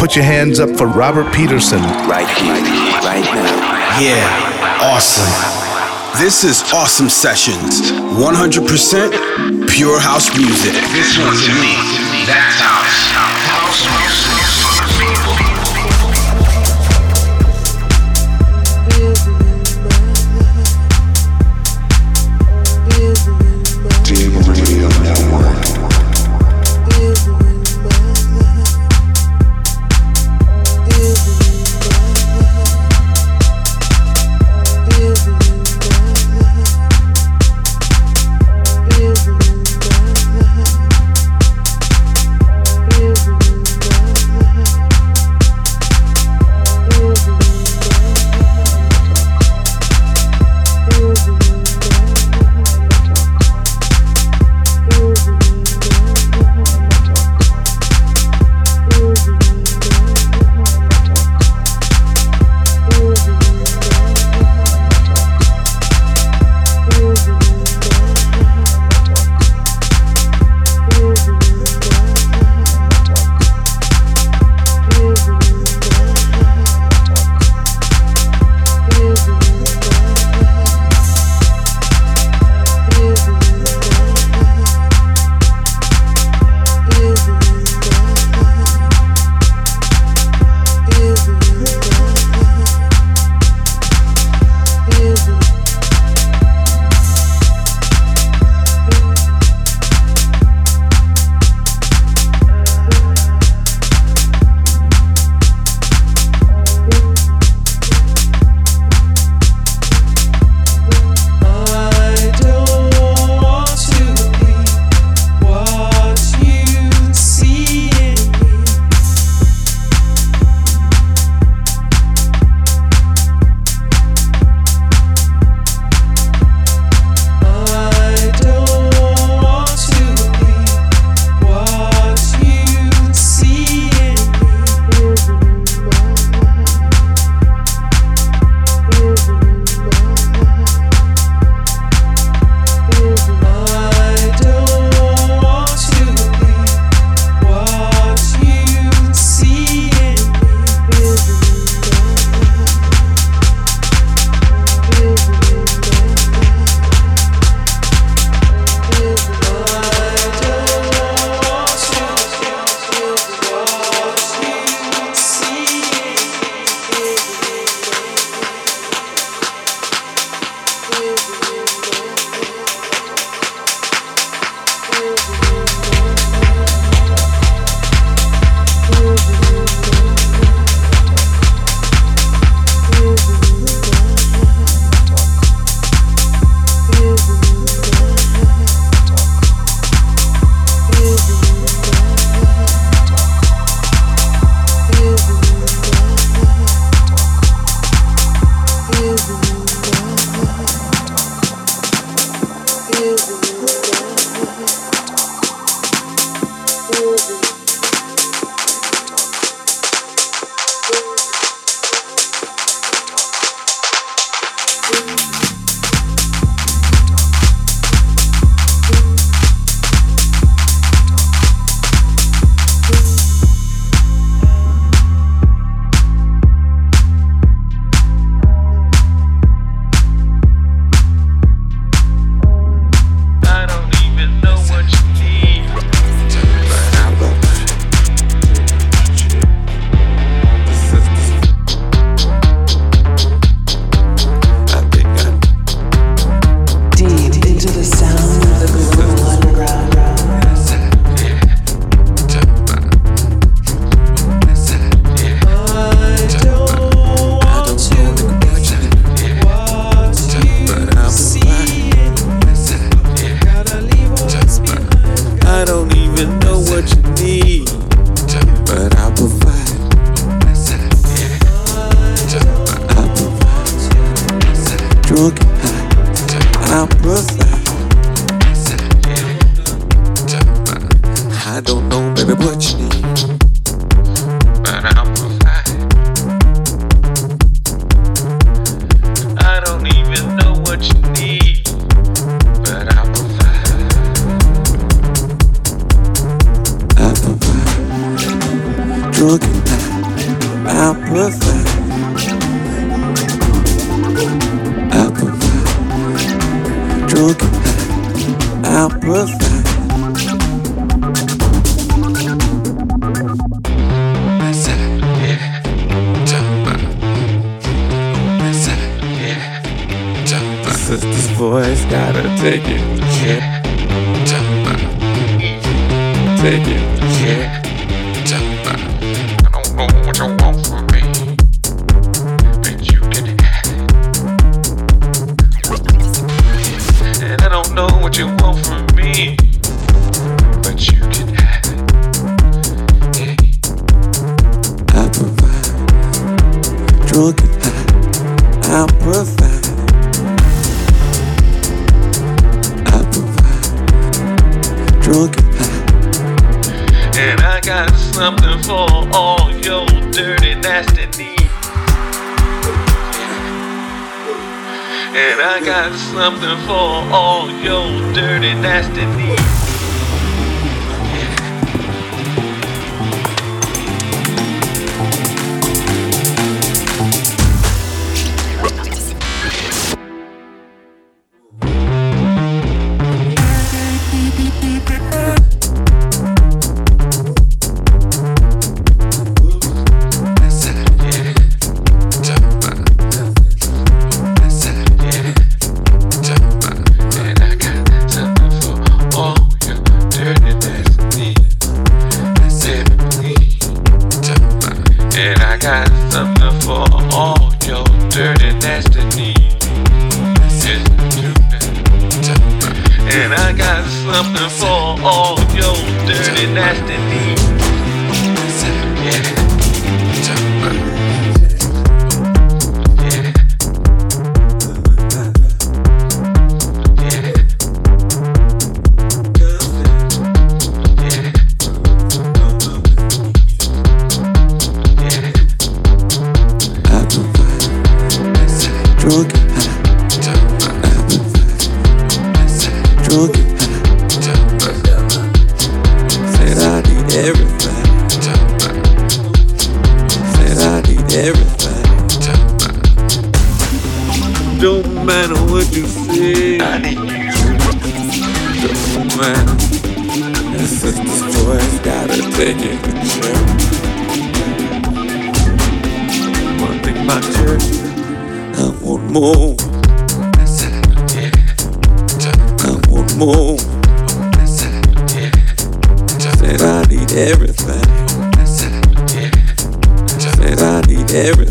put your hands up for Robert Peterson. Right here, right now. Yeah, awesome. This is Awesome Sessions. 100% pure house music. This one to me, that's house. you want from me? got something for all your dirty nasty needs. everything. Don't matter what you say. Don't matter. This is this boy's gotta take it to church. One thing about church, I want more. I want more. Said I need everything. Every.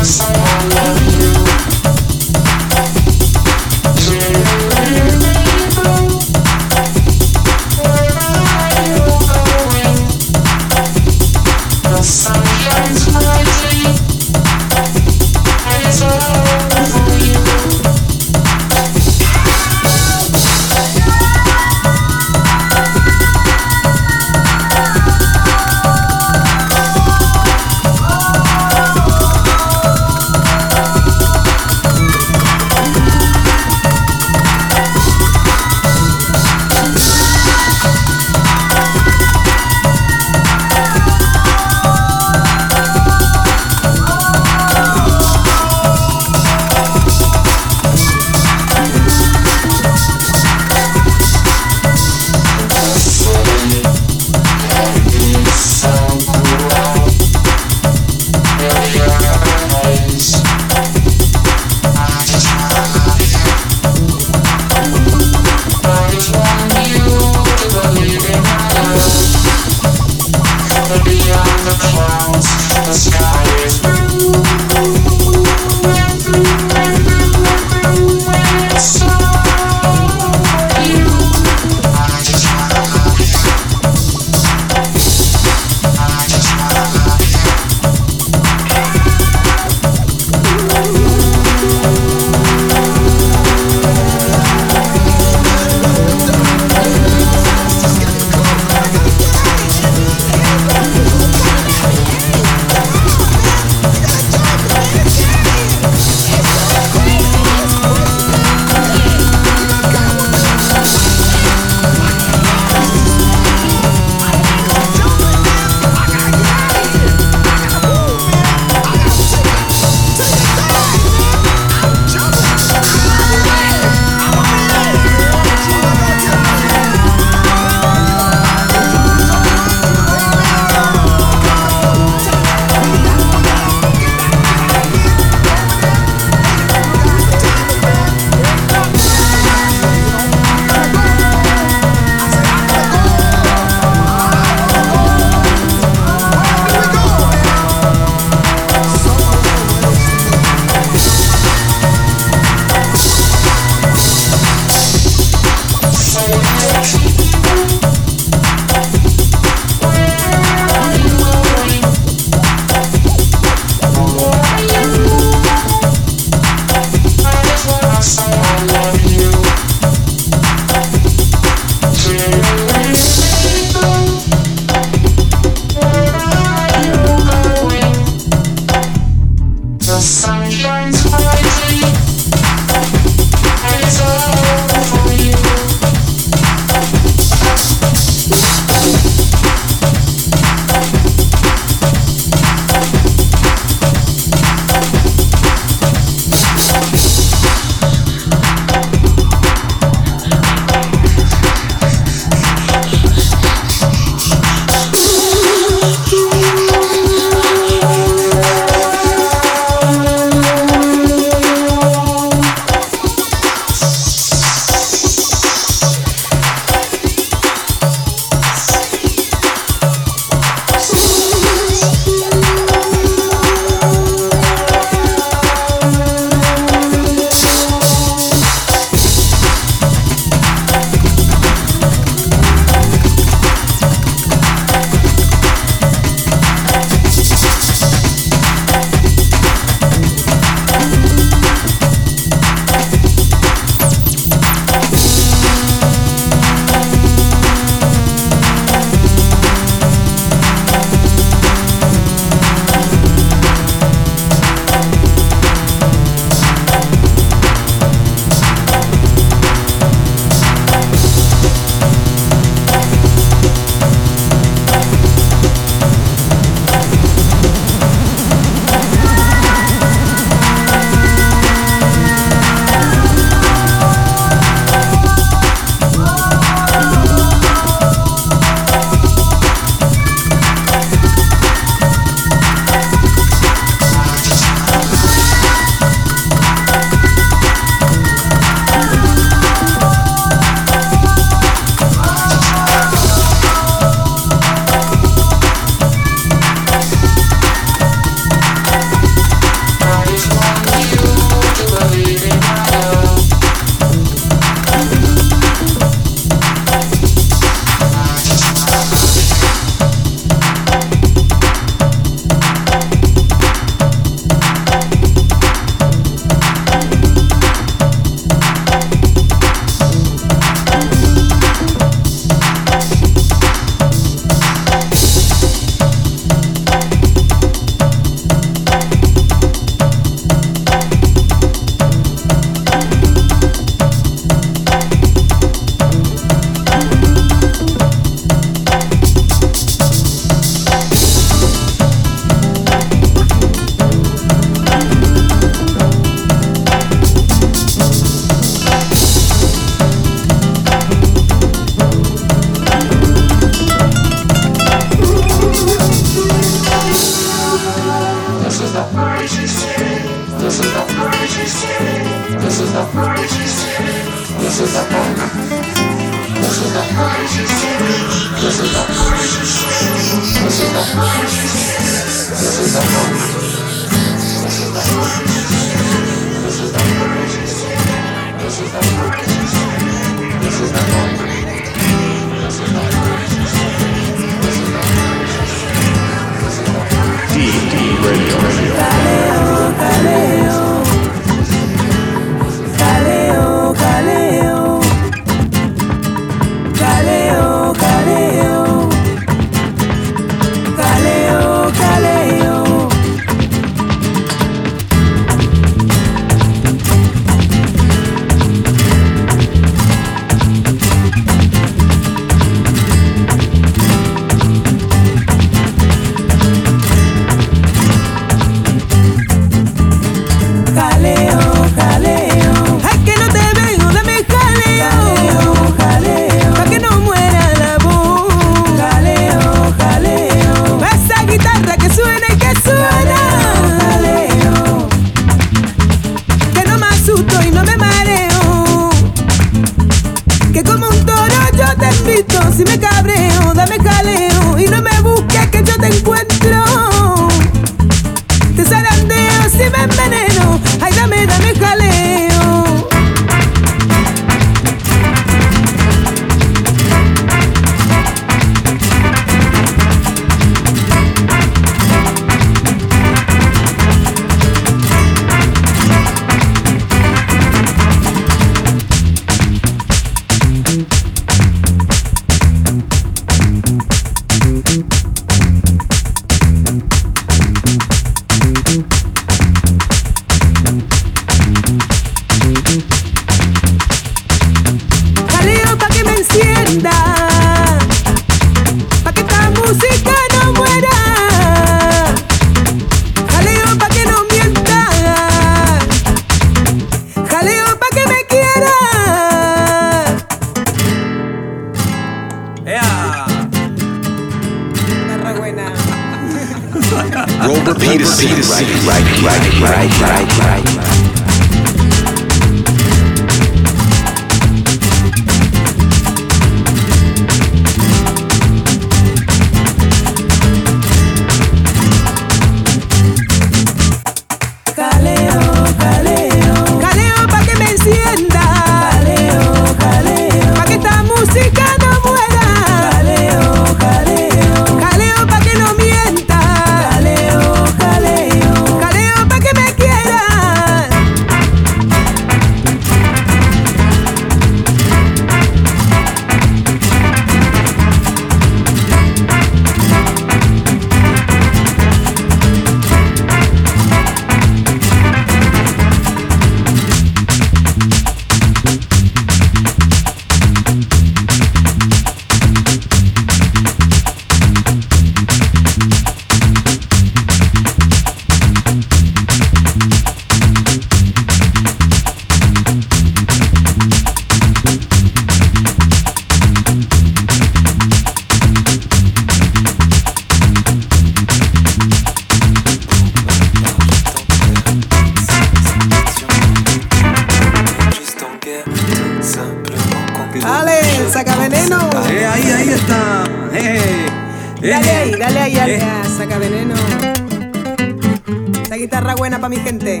guitarra buena para mi gente.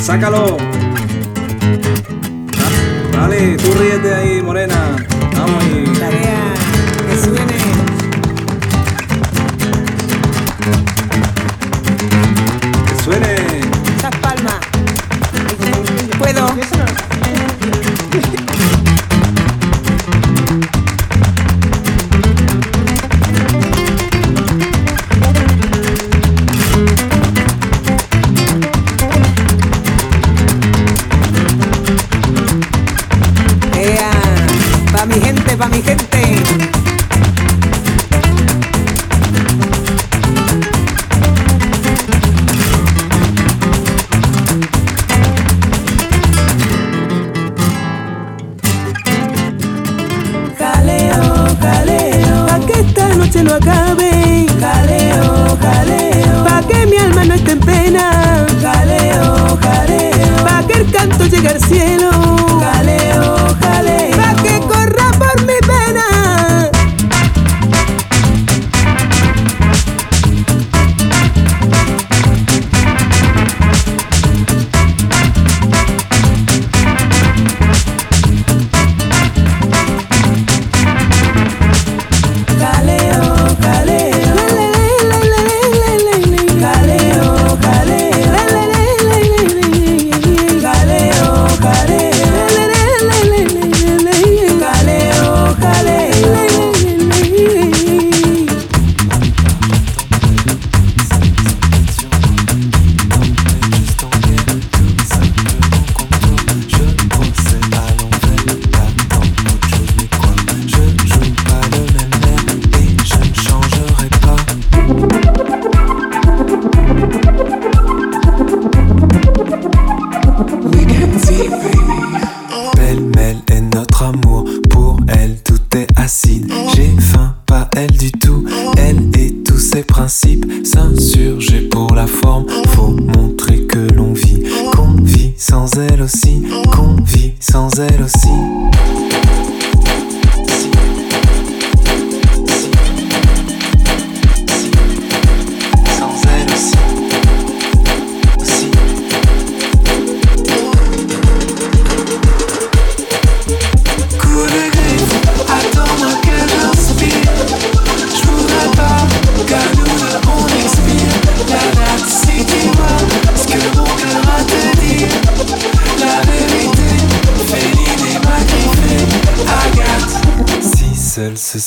Sácalo. Dale, tú ríete ahí, morena. Vamos ahí. Tarea.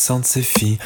sainte-séphie.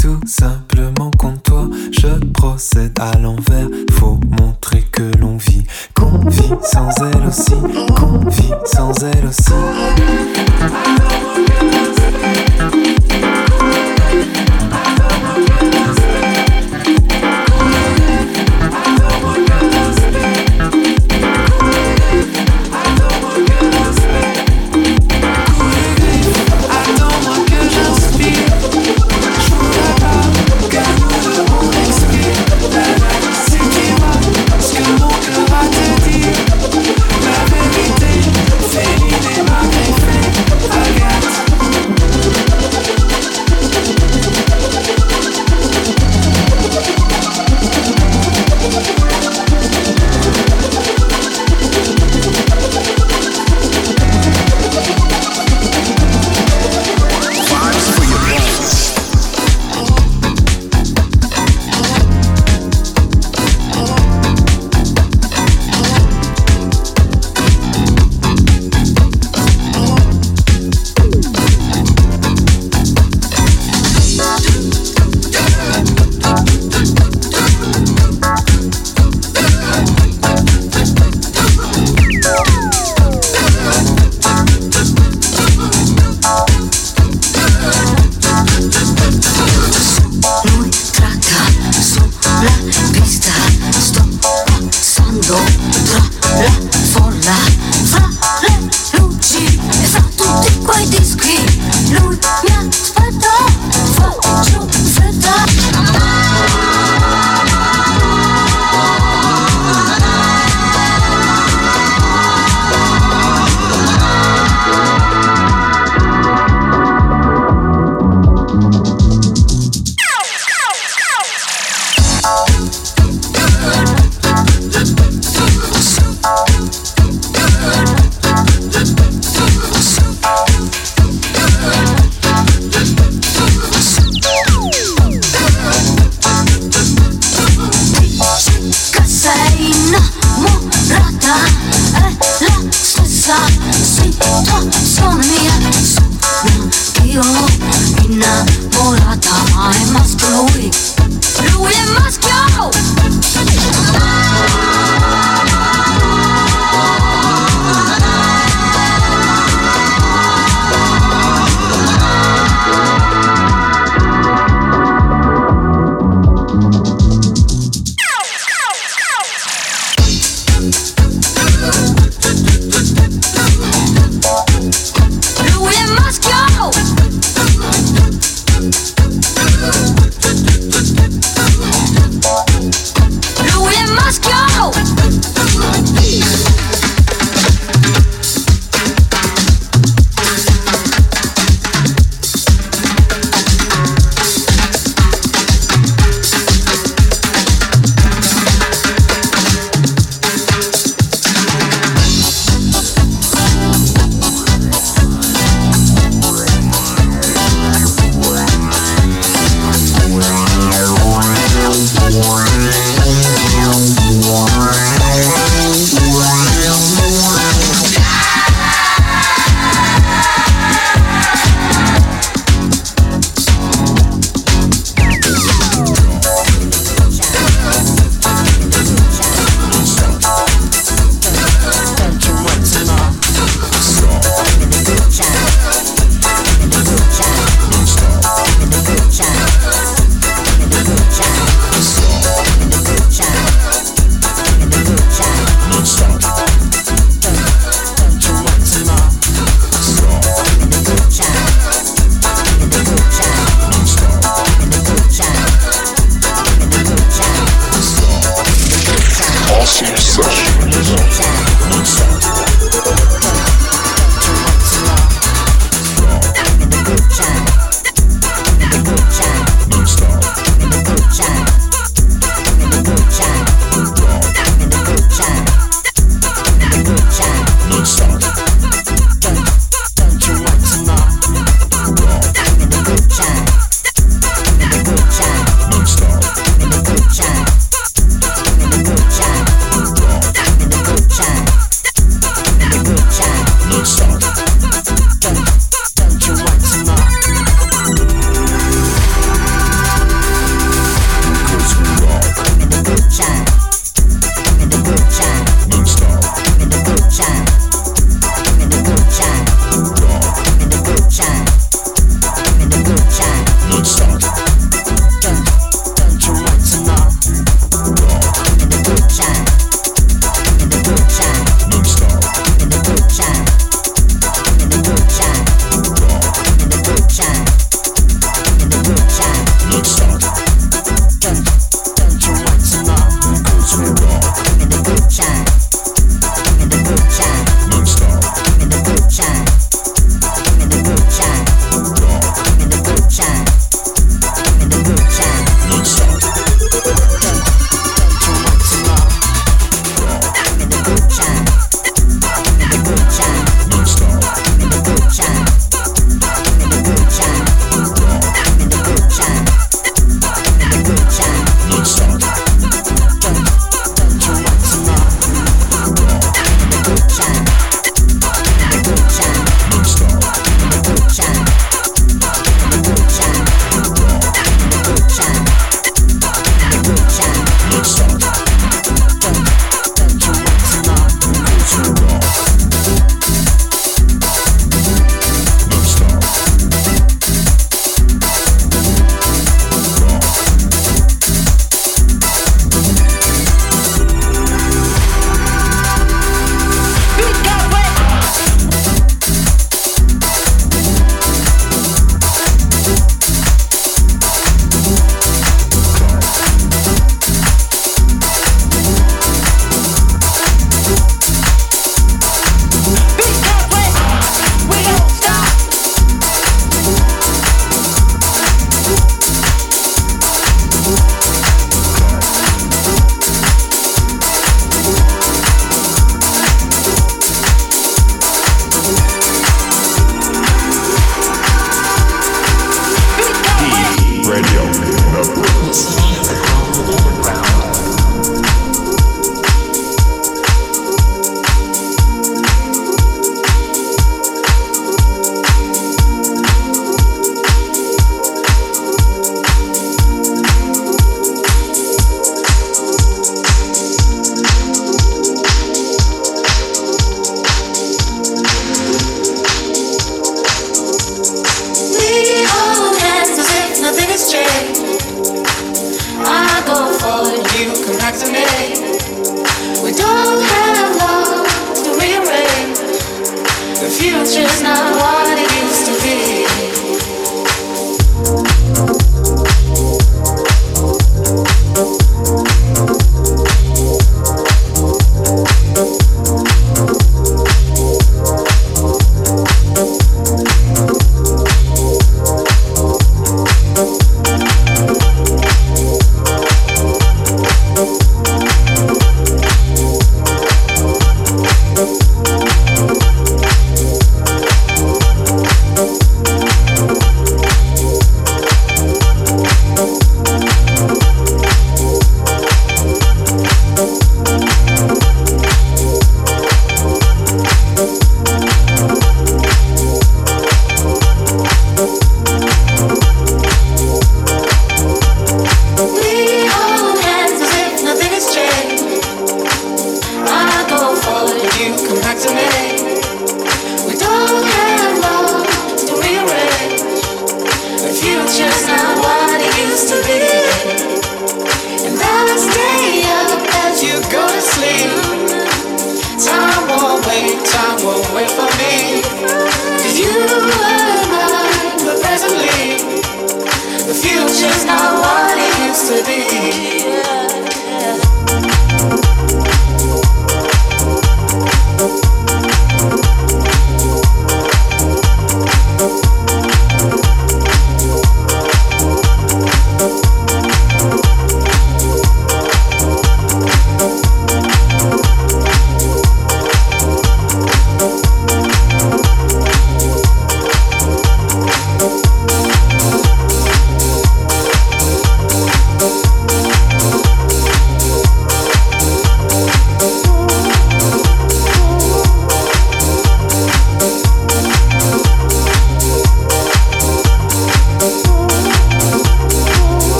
tout simplement contre toi. Je procède à l'envers.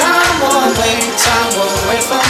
time will wait, time will wait for me.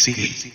Sim.